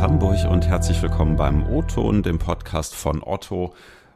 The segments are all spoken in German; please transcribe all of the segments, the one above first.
Hamburg und herzlich willkommen beim O-Ton, dem Podcast von Otto.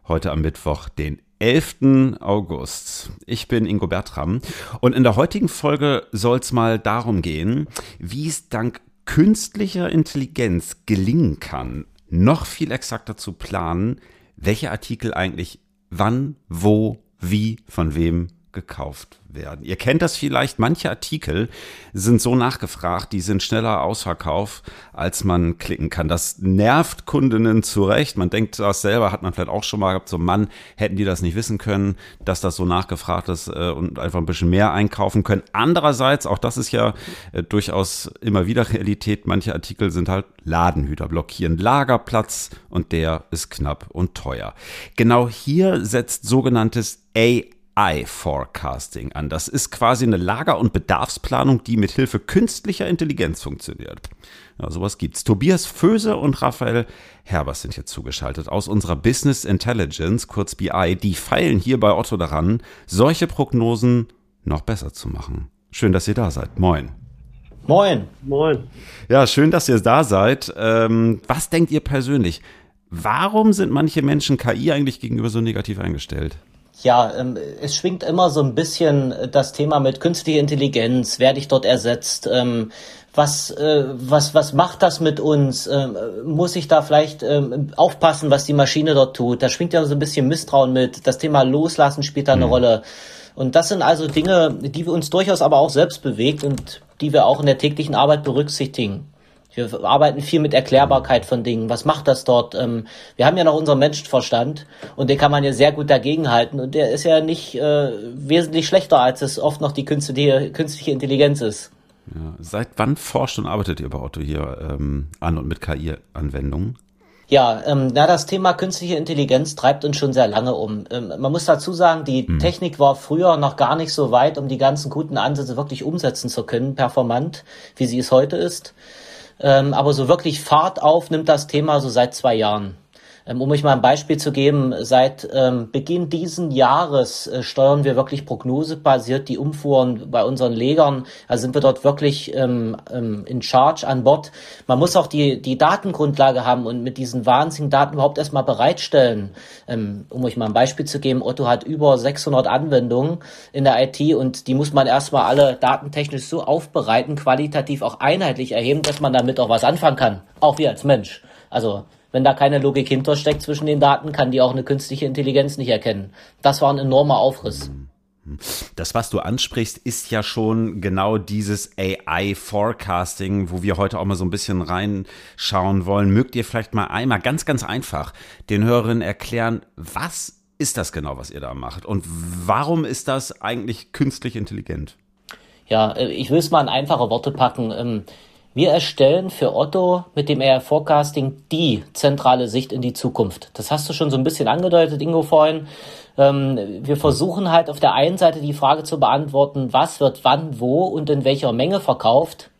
Heute am Mittwoch, den 11. August. Ich bin Ingo Bertram und in der heutigen Folge soll es mal darum gehen, wie es dank künstlicher Intelligenz gelingen kann, noch viel exakter zu planen, welche Artikel eigentlich wann, wo, wie, von wem gekauft werden. Ihr kennt das vielleicht, manche Artikel sind so nachgefragt, die sind schneller Ausverkauf, als man klicken kann. Das nervt Kundinnen zurecht. Man denkt das selber, hat man vielleicht auch schon mal gehabt, so Mann, hätten die das nicht wissen können, dass das so nachgefragt ist äh, und einfach ein bisschen mehr einkaufen können. Andererseits, auch das ist ja äh, durchaus immer wieder Realität, manche Artikel sind halt Ladenhüter, blockieren Lagerplatz und der ist knapp und teuer. Genau hier setzt sogenanntes AI AI-Forecasting an. Das ist quasi eine Lager- und Bedarfsplanung, die mit Hilfe künstlicher Intelligenz funktioniert. Ja, sowas gibt's. Tobias Föse und Raphael Herbers sind hier zugeschaltet aus unserer Business Intelligence, kurz BI. Die feilen hier bei Otto daran, solche Prognosen noch besser zu machen. Schön, dass ihr da seid. Moin. Moin. Moin. Ja, schön, dass ihr da seid. Ähm, was denkt ihr persönlich? Warum sind manche Menschen KI eigentlich gegenüber so negativ eingestellt? Ja, ähm, es schwingt immer so ein bisschen das Thema mit künstlicher Intelligenz. Werde ich dort ersetzt? Ähm, was, äh, was, was macht das mit uns? Ähm, muss ich da vielleicht aufpassen, was die Maschine dort tut? Da schwingt ja so ein bisschen Misstrauen mit. Das Thema Loslassen spielt da eine mhm. Rolle. Und das sind also Dinge, die wir uns durchaus aber auch selbst bewegt und die wir auch in der täglichen Arbeit berücksichtigen. Wir arbeiten viel mit Erklärbarkeit von Dingen. Was macht das dort? Ähm, wir haben ja noch unseren Menschenverstand und den kann man ja sehr gut dagegenhalten und der ist ja nicht äh, wesentlich schlechter, als es oft noch die künstliche, künstliche Intelligenz ist. Ja. Seit wann forscht und arbeitet ihr bei Otto hier ähm, an und mit KI-Anwendungen? Ja, ähm, na, das Thema künstliche Intelligenz treibt uns schon sehr lange um. Ähm, man muss dazu sagen, die mhm. Technik war früher noch gar nicht so weit, um die ganzen guten Ansätze wirklich umsetzen zu können, performant, wie sie es heute ist. Ähm, aber so wirklich Fahrt auf nimmt das Thema so seit zwei Jahren. Ähm, um euch mal ein Beispiel zu geben, seit ähm, Beginn diesen Jahres äh, steuern wir wirklich prognosebasiert die Umfuhren bei unseren Legern. Also sind wir dort wirklich ähm, ähm, in Charge an Bord. Man muss auch die, die Datengrundlage haben und mit diesen wahnsinnigen Daten überhaupt erstmal bereitstellen. Ähm, um euch mal ein Beispiel zu geben, Otto hat über 600 Anwendungen in der IT und die muss man erstmal alle datentechnisch so aufbereiten, qualitativ auch einheitlich erheben, dass man damit auch was anfangen kann. Auch wir als Mensch. Also wenn da keine Logik hintersteckt zwischen den Daten, kann die auch eine künstliche Intelligenz nicht erkennen. Das war ein enormer Aufriss. Das, was du ansprichst, ist ja schon genau dieses AI-Forecasting, wo wir heute auch mal so ein bisschen reinschauen wollen. Mögt ihr vielleicht mal einmal ganz, ganz einfach den Hörerinnen erklären, was ist das genau, was ihr da macht? Und warum ist das eigentlich künstlich intelligent? Ja, äh, ich will es mal in einfache Worte packen. Wir erstellen für Otto mit dem AR Forecasting die zentrale Sicht in die Zukunft. Das hast du schon so ein bisschen angedeutet, Ingo, vorhin. Ähm, wir versuchen halt auf der einen Seite die Frage zu beantworten, was wird wann, wo und in welcher Menge verkauft.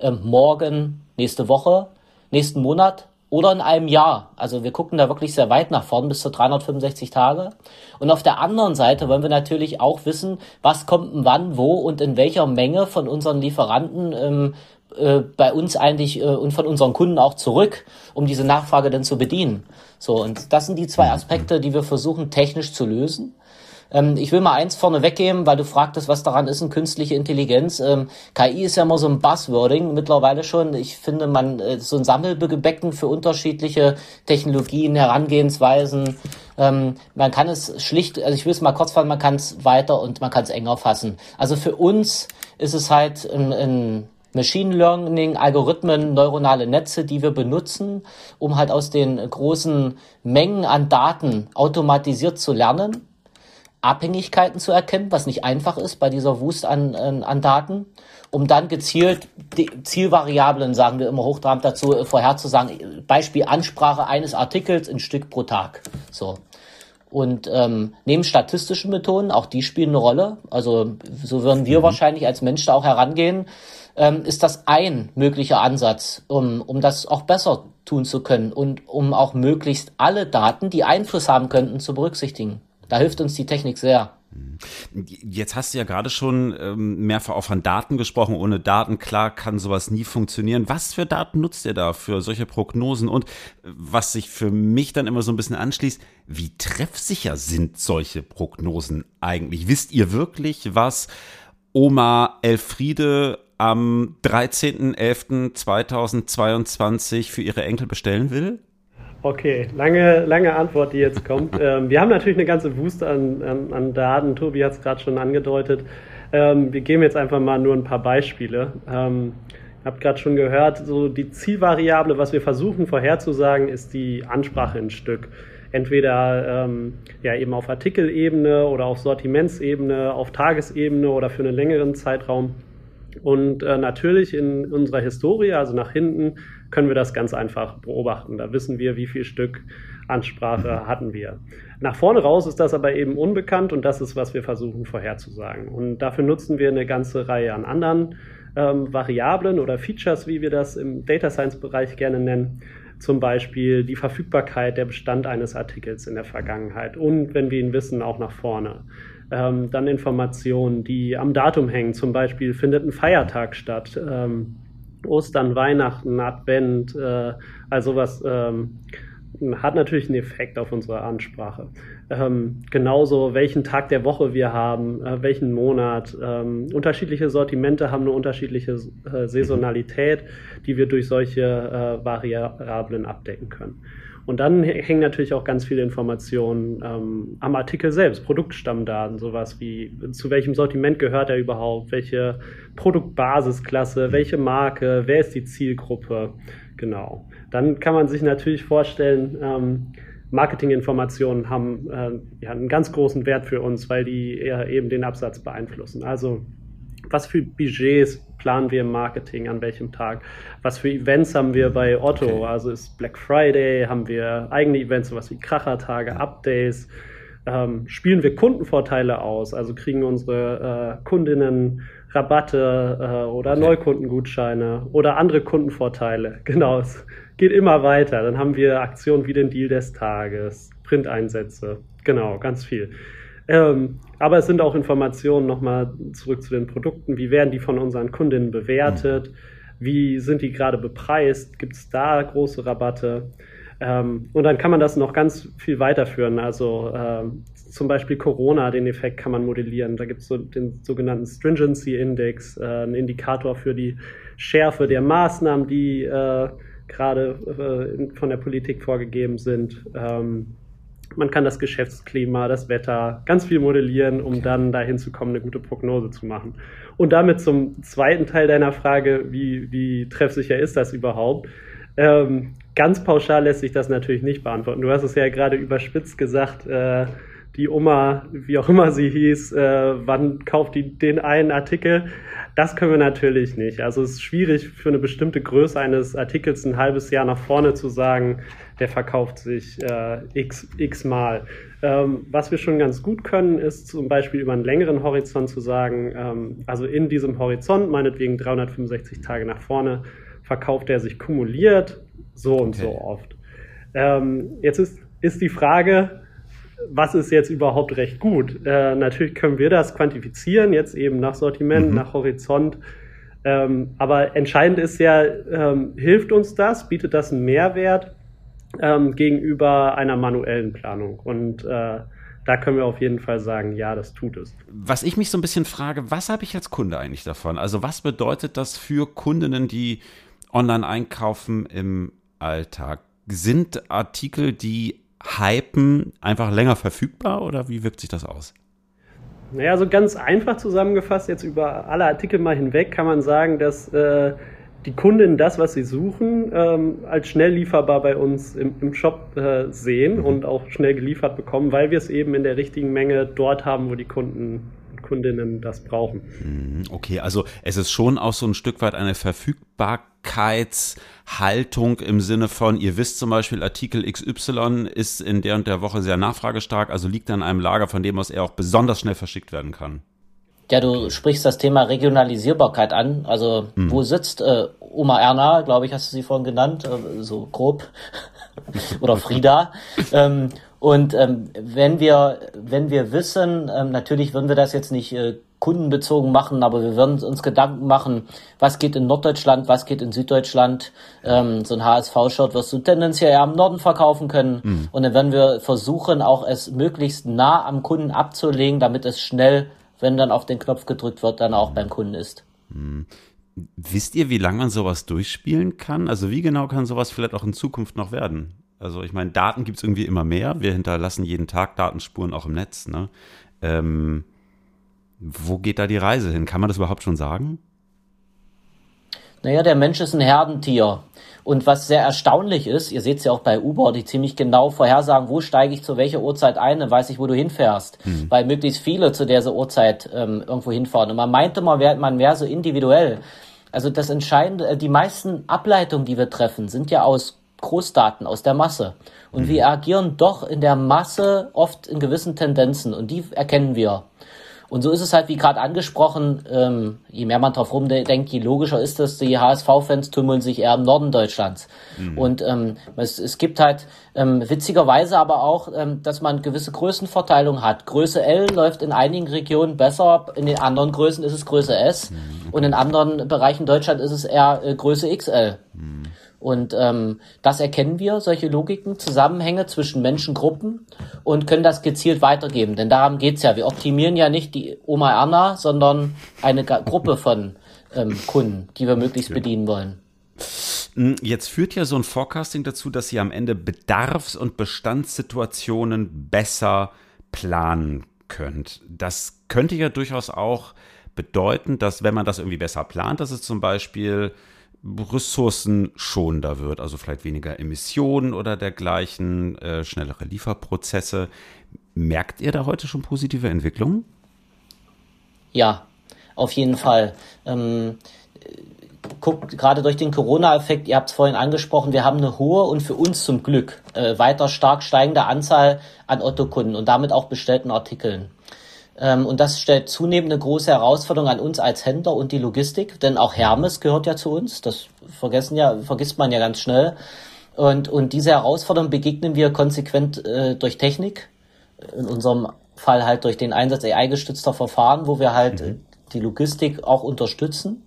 Ähm, morgen, nächste Woche, nächsten Monat oder in einem Jahr. Also wir gucken da wirklich sehr weit nach vorn bis zu 365 Tage. Und auf der anderen Seite wollen wir natürlich auch wissen, was kommt wann, wo und in welcher Menge von unseren Lieferanten ähm, äh, bei uns eigentlich äh, und von unseren Kunden auch zurück, um diese Nachfrage dann zu bedienen. So, und das sind die zwei Aspekte, die wir versuchen technisch zu lösen. Ähm, ich will mal eins vorne weggeben, weil du fragtest, was daran ist, eine künstliche Intelligenz. Ähm, KI ist ja immer so ein Buzzwording mittlerweile schon. Ich finde, man äh, so ein Sammelbecken für unterschiedliche Technologien, Herangehensweisen. Ähm, man kann es schlicht, also ich will es mal kurz fassen, man kann es weiter und man kann es enger fassen. Also für uns ist es halt ein, ein Machine Learning, Algorithmen, neuronale Netze, die wir benutzen, um halt aus den großen Mengen an Daten automatisiert zu lernen, Abhängigkeiten zu erkennen, was nicht einfach ist bei dieser Wust an, an, Daten, um dann gezielt die Zielvariablen, sagen wir immer hochtrabend dazu, vorherzusagen. Beispiel Ansprache eines Artikels in Stück pro Tag. So. Und ähm, neben statistischen Methoden, auch die spielen eine Rolle. Also so würden wir mhm. wahrscheinlich als Mensch da auch herangehen ähm, ist das ein möglicher Ansatz, um, um das auch besser tun zu können und um auch möglichst alle Daten, die Einfluss haben könnten, zu berücksichtigen. Da hilft uns die Technik sehr. Jetzt hast du ja gerade schon ähm, mehrfach auch von Daten gesprochen. Ohne Daten, klar, kann sowas nie funktionieren. Was für Daten nutzt ihr da für solche Prognosen? Und äh, was sich für mich dann immer so ein bisschen anschließt, wie treffsicher sind solche Prognosen eigentlich? Wisst ihr wirklich, was Oma Elfriede am 13.11.2022 für ihre Enkel bestellen will? Okay, lange, lange Antwort, die jetzt kommt. Ähm, wir haben natürlich eine ganze Wust an, an, an Daten. Tobi hat es gerade schon angedeutet. Ähm, wir geben jetzt einfach mal nur ein paar Beispiele. Ähm, ihr habt gerade schon gehört, so die Zielvariable, was wir versuchen vorherzusagen, ist die Ansprache in Stück. Entweder ähm, ja eben auf Artikelebene oder auf Sortimentsebene, auf Tagesebene oder für einen längeren Zeitraum. Und äh, natürlich in unserer Historie, also nach hinten, können wir das ganz einfach beobachten. Da wissen wir, wie viel Stück Ansprache hatten wir. Nach vorne raus ist das aber eben unbekannt und das ist, was wir versuchen vorherzusagen. Und dafür nutzen wir eine ganze Reihe an anderen ähm, Variablen oder Features, wie wir das im Data Science Bereich gerne nennen. Zum Beispiel die Verfügbarkeit, der Bestand eines Artikels in der Vergangenheit und, wenn wir ihn wissen, auch nach vorne. Ähm, dann Informationen, die am Datum hängen. Zum Beispiel findet ein Feiertag statt. Ähm, Ostern, Weihnachten, Advent, äh, also was ähm, hat natürlich einen Effekt auf unsere Ansprache. Ähm, genauso, welchen Tag der Woche wir haben, äh, welchen Monat. Ähm, unterschiedliche Sortimente haben eine unterschiedliche äh, Saisonalität, die wir durch solche äh, Variablen abdecken können. Und dann hängen natürlich auch ganz viele Informationen ähm, am Artikel selbst, Produktstammdaten, sowas wie zu welchem Sortiment gehört er überhaupt, welche Produktbasisklasse, welche Marke, wer ist die Zielgruppe, genau. Dann kann man sich natürlich vorstellen, ähm, Marketinginformationen haben äh, ja, einen ganz großen Wert für uns, weil die eben den Absatz beeinflussen. Also was für Budgets planen wir im Marketing an welchem Tag? Was für Events haben wir bei Otto? Okay. Also ist Black Friday, haben wir eigene Events, sowas wie Krachertage, Updates? Ähm, spielen wir Kundenvorteile aus? Also kriegen unsere äh, Kundinnen Rabatte äh, oder okay. Neukundengutscheine oder andere Kundenvorteile? Genau, es geht immer weiter. Dann haben wir Aktionen wie den Deal des Tages, Printeinsätze, genau, ganz viel. Ähm, aber es sind auch Informationen nochmal zurück zu den Produkten. Wie werden die von unseren Kundinnen bewertet? Wie sind die gerade bepreist? Gibt es da große Rabatte? Ähm, und dann kann man das noch ganz viel weiterführen. Also ähm, zum Beispiel Corona, den Effekt kann man modellieren. Da gibt es so den sogenannten Stringency Index, äh, ein Indikator für die Schärfe der Maßnahmen, die äh, gerade äh, von der Politik vorgegeben sind. Ähm, man kann das Geschäftsklima, das Wetter, ganz viel modellieren, um dann dahin zu kommen, eine gute Prognose zu machen. Und damit zum zweiten Teil deiner Frage, wie, wie treffsicher ist das überhaupt? Ähm, ganz pauschal lässt sich das natürlich nicht beantworten. Du hast es ja gerade überspitzt gesagt, äh, die Oma, wie auch immer sie hieß, äh, wann kauft die den einen Artikel? Das können wir natürlich nicht. Also es ist schwierig für eine bestimmte Größe eines Artikels ein halbes Jahr nach vorne zu sagen, der verkauft sich äh, x, x Mal. Ähm, was wir schon ganz gut können, ist zum Beispiel über einen längeren Horizont zu sagen, ähm, also in diesem Horizont, meinetwegen 365 Tage nach vorne, verkauft er sich kumuliert so und okay. so oft. Ähm, jetzt ist, ist die Frage, was ist jetzt überhaupt recht gut? Äh, natürlich können wir das quantifizieren, jetzt eben nach Sortiment, mhm. nach Horizont. Ähm, aber entscheidend ist ja, ähm, hilft uns das, bietet das einen Mehrwert ähm, gegenüber einer manuellen Planung? Und äh, da können wir auf jeden Fall sagen, ja, das tut es. Was ich mich so ein bisschen frage, was habe ich als Kunde eigentlich davon? Also was bedeutet das für Kundinnen, die online einkaufen im Alltag? Sind Artikel, die hypen, einfach länger verfügbar oder wie wirkt sich das aus? Naja, so ganz einfach zusammengefasst, jetzt über alle Artikel mal hinweg, kann man sagen, dass äh, die Kunden das, was sie suchen, ähm, als schnell lieferbar bei uns im, im Shop äh, sehen und auch schnell geliefert bekommen, weil wir es eben in der richtigen Menge dort haben, wo die Kunden Kundinnen das brauchen. Mhm, okay, also es ist schon auch so ein Stück weit eine Verfügbarkeitshaltung im Sinne von, ihr wisst zum Beispiel, Artikel XY ist in der und der Woche sehr nachfragestark, also liegt an einem Lager, von dem aus er auch besonders schnell verschickt werden kann. Ja, du sprichst das Thema Regionalisierbarkeit an. Also hm. wo sitzt äh, Oma Erna, glaube ich, hast du sie vorhin genannt, äh, so grob, oder Frieda. ähm, Und ähm, wenn wir wenn wir wissen, ähm, natürlich würden wir das jetzt nicht äh, kundenbezogen machen, aber wir würden uns Gedanken machen, was geht in Norddeutschland, was geht in Süddeutschland. Ähm, so ein HSV-Shirt wirst du tendenziell eher im Norden verkaufen können. Mhm. Und dann werden wir versuchen, auch es möglichst nah am Kunden abzulegen, damit es schnell, wenn dann auf den Knopf gedrückt wird, dann auch beim Kunden ist. Mhm. Wisst ihr, wie lange man sowas durchspielen kann? Also wie genau kann sowas vielleicht auch in Zukunft noch werden? Also ich meine, Daten gibt es irgendwie immer mehr. Wir hinterlassen jeden Tag Datenspuren auch im Netz. Ne? Ähm, wo geht da die Reise hin? Kann man das überhaupt schon sagen? Naja, der Mensch ist ein Herdentier. Und was sehr erstaunlich ist, ihr seht es ja auch bei Uber, die ziemlich genau vorhersagen, wo steige ich zu welcher Uhrzeit ein, dann weiß ich, wo du hinfährst. Mhm. Weil möglichst viele zu dieser Uhrzeit ähm, irgendwo hinfahren. Und man meinte mal, man wäre so individuell. Also das Entscheidende, äh, die meisten Ableitungen, die wir treffen, sind ja aus Großdaten, aus der Masse. Und mhm. wir agieren doch in der Masse oft in gewissen Tendenzen und die erkennen wir. Und so ist es halt, wie gerade angesprochen, ähm, je mehr man drauf rumdenkt, je logischer ist es, die HSV-Fans tummeln sich eher im Norden Deutschlands. Mhm. Und ähm, es, es gibt halt ähm, witzigerweise aber auch, ähm, dass man gewisse Größenverteilung hat. Größe L läuft in einigen Regionen besser, in den anderen Größen ist es Größe S mhm. und in anderen Bereichen Deutschland ist es eher äh, Größe XL. Mhm. Und ähm, das erkennen wir, solche Logiken, Zusammenhänge zwischen Menschengruppen und können das gezielt weitergeben. Denn darum geht's ja. Wir optimieren ja nicht die Oma Erna, sondern eine Gruppe von ähm, Kunden, die wir möglichst bedienen wollen. Hm, jetzt führt ja so ein Forecasting dazu, dass Sie am Ende Bedarfs- und Bestandssituationen besser planen könnt. Das könnte ja durchaus auch bedeuten, dass wenn man das irgendwie besser plant, dass es zum Beispiel ressourcenschonender wird, also vielleicht weniger Emissionen oder dergleichen, äh, schnellere Lieferprozesse. Merkt ihr da heute schon positive Entwicklungen? Ja, auf jeden Fall. Ähm, guckt gerade durch den Corona-Effekt, ihr habt es vorhin angesprochen, wir haben eine hohe und für uns zum Glück äh, weiter stark steigende Anzahl an Otto-Kunden und damit auch bestellten Artikeln. Ähm, und das stellt zunehmend eine große Herausforderung an uns als Händler und die Logistik, denn auch Hermes gehört ja zu uns. Das vergessen ja, vergisst man ja ganz schnell. Und, und diese Herausforderung begegnen wir konsequent äh, durch Technik. In unserem Fall halt durch den Einsatz AI-gestützter Verfahren, wo wir halt mhm. die Logistik auch unterstützen.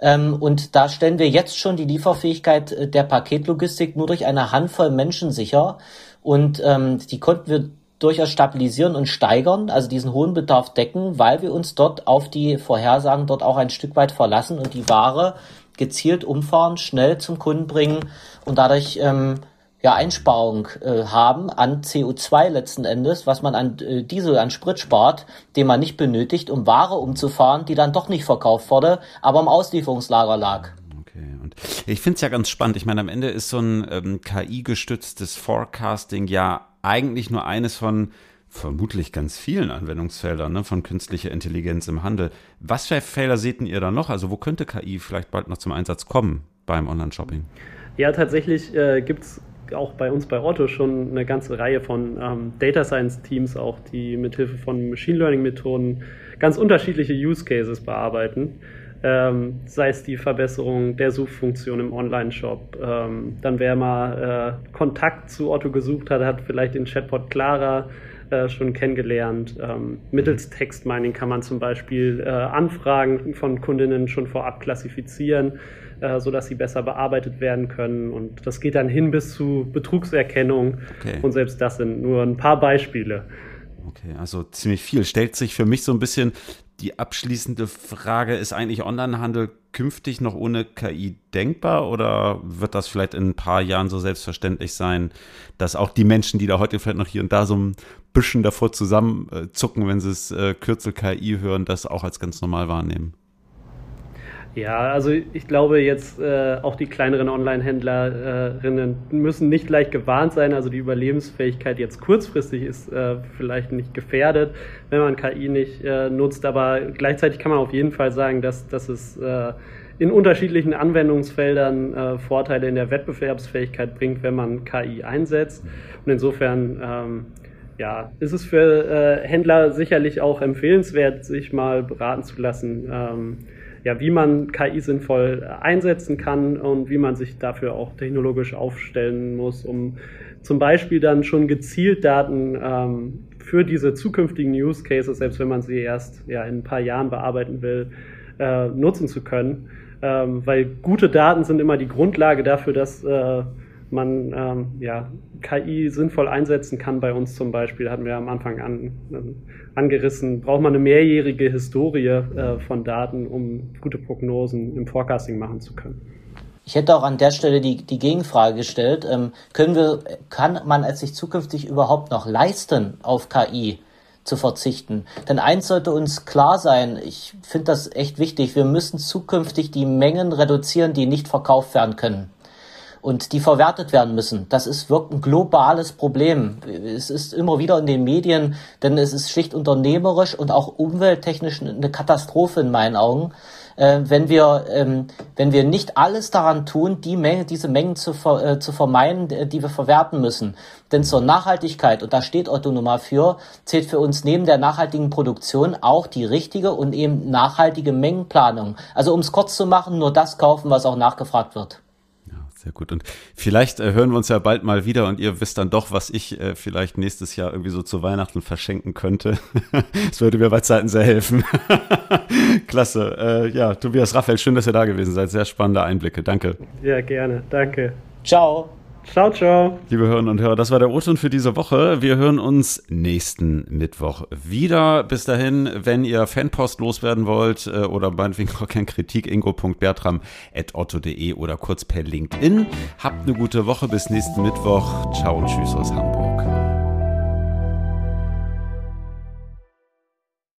Ähm, und da stellen wir jetzt schon die Lieferfähigkeit äh, der Paketlogistik nur durch eine Handvoll Menschen sicher. Und ähm, die konnten wir durchaus stabilisieren und steigern, also diesen hohen Bedarf decken, weil wir uns dort auf die Vorhersagen dort auch ein Stück weit verlassen und die Ware gezielt umfahren, schnell zum Kunden bringen und dadurch ähm, ja Einsparung äh, haben an CO2 letzten Endes, was man an äh, Diesel, an Sprit spart, den man nicht benötigt, um Ware umzufahren, die dann doch nicht verkauft wurde, aber im Auslieferungslager lag. Okay, und ich finde es ja ganz spannend. Ich meine, am Ende ist so ein ähm, KI-gestütztes Forecasting ja eigentlich nur eines von vermutlich ganz vielen Anwendungsfeldern ne, von künstlicher Intelligenz im Handel. Was für Felder seht ihr da noch? Also wo könnte KI vielleicht bald noch zum Einsatz kommen beim Online-Shopping? Ja, tatsächlich äh, gibt es auch bei uns bei Otto schon eine ganze Reihe von ähm, Data Science Teams auch, die mithilfe von Machine Learning Methoden ganz unterschiedliche Use Cases bearbeiten ähm, sei es die Verbesserung der Suchfunktion im Online-Shop. Ähm, dann wer mal äh, Kontakt zu Otto gesucht hat, hat vielleicht den Chatbot Clara äh, schon kennengelernt. Ähm, mittels Textmining kann man zum Beispiel äh, Anfragen von Kundinnen schon vorab klassifizieren, äh, sodass sie besser bearbeitet werden können. Und das geht dann hin bis zu Betrugserkennung. Okay. Und selbst das sind nur ein paar Beispiele. Okay, also ziemlich viel. Stellt sich für mich so ein bisschen die abschließende Frage, ist eigentlich Onlinehandel künftig noch ohne KI denkbar oder wird das vielleicht in ein paar Jahren so selbstverständlich sein, dass auch die Menschen, die da heute vielleicht noch hier und da so ein bisschen davor zusammenzucken, wenn sie es äh, Kürzel KI hören, das auch als ganz normal wahrnehmen? Ja, also ich glaube jetzt äh, auch die kleineren Online-Händlerinnen müssen nicht gleich gewarnt sein. Also die Überlebensfähigkeit jetzt kurzfristig ist äh, vielleicht nicht gefährdet, wenn man KI nicht äh, nutzt. Aber gleichzeitig kann man auf jeden Fall sagen, dass, dass es äh, in unterschiedlichen Anwendungsfeldern äh, Vorteile in der Wettbewerbsfähigkeit bringt, wenn man KI einsetzt. Und insofern ähm, ja, ist es für äh, Händler sicherlich auch empfehlenswert, sich mal beraten zu lassen. Ähm, ja, wie man KI sinnvoll einsetzen kann und wie man sich dafür auch technologisch aufstellen muss, um zum Beispiel dann schon gezielt Daten ähm, für diese zukünftigen Use Cases, selbst wenn man sie erst ja, in ein paar Jahren bearbeiten will, äh, nutzen zu können. Ähm, weil gute Daten sind immer die Grundlage dafür, dass äh, man ähm, ja, KI sinnvoll einsetzen kann. Bei uns zum Beispiel hatten wir am Anfang an, äh, angerissen, braucht man eine mehrjährige Historie äh, von Daten, um gute Prognosen im Forecasting machen zu können. Ich hätte auch an der Stelle die, die Gegenfrage gestellt, ähm, können wir, kann man es sich zukünftig überhaupt noch leisten, auf KI zu verzichten? Denn eins sollte uns klar sein, ich finde das echt wichtig, wir müssen zukünftig die Mengen reduzieren, die nicht verkauft werden können und die verwertet werden müssen. Das ist wirklich ein globales Problem. Es ist immer wieder in den Medien, denn es ist schlicht unternehmerisch und auch umwelttechnisch eine Katastrophe in meinen Augen, äh, wenn wir ähm, wenn wir nicht alles daran tun, die Menge, diese Mengen zu, ver, äh, zu vermeiden, die wir verwerten müssen. Denn zur Nachhaltigkeit und da steht Otto Nummer für, zählt für uns neben der nachhaltigen Produktion auch die richtige und eben nachhaltige Mengenplanung. Also um es kurz zu machen, nur das kaufen, was auch nachgefragt wird. Sehr gut. Und vielleicht äh, hören wir uns ja bald mal wieder und ihr wisst dann doch, was ich äh, vielleicht nächstes Jahr irgendwie so zu Weihnachten verschenken könnte. Das würde mir bei Zeiten sehr helfen. Klasse. Äh, ja, Tobias Raphael, schön, dass ihr da gewesen seid. Sehr spannende Einblicke. Danke. Ja, gerne. Danke. Ciao. Ciao, ciao. Liebe Hörerinnen und Hörer, das war der O-Ton für diese Woche. Wir hören uns nächsten Mittwoch wieder. Bis dahin, wenn ihr Fanpost loswerden wollt äh, oder meinetwegen auch gerne Kritik, ingo.bertram.otto.de oder kurz per LinkedIn. Habt eine gute Woche. Bis nächsten Mittwoch. Ciao und tschüss aus Hamburg.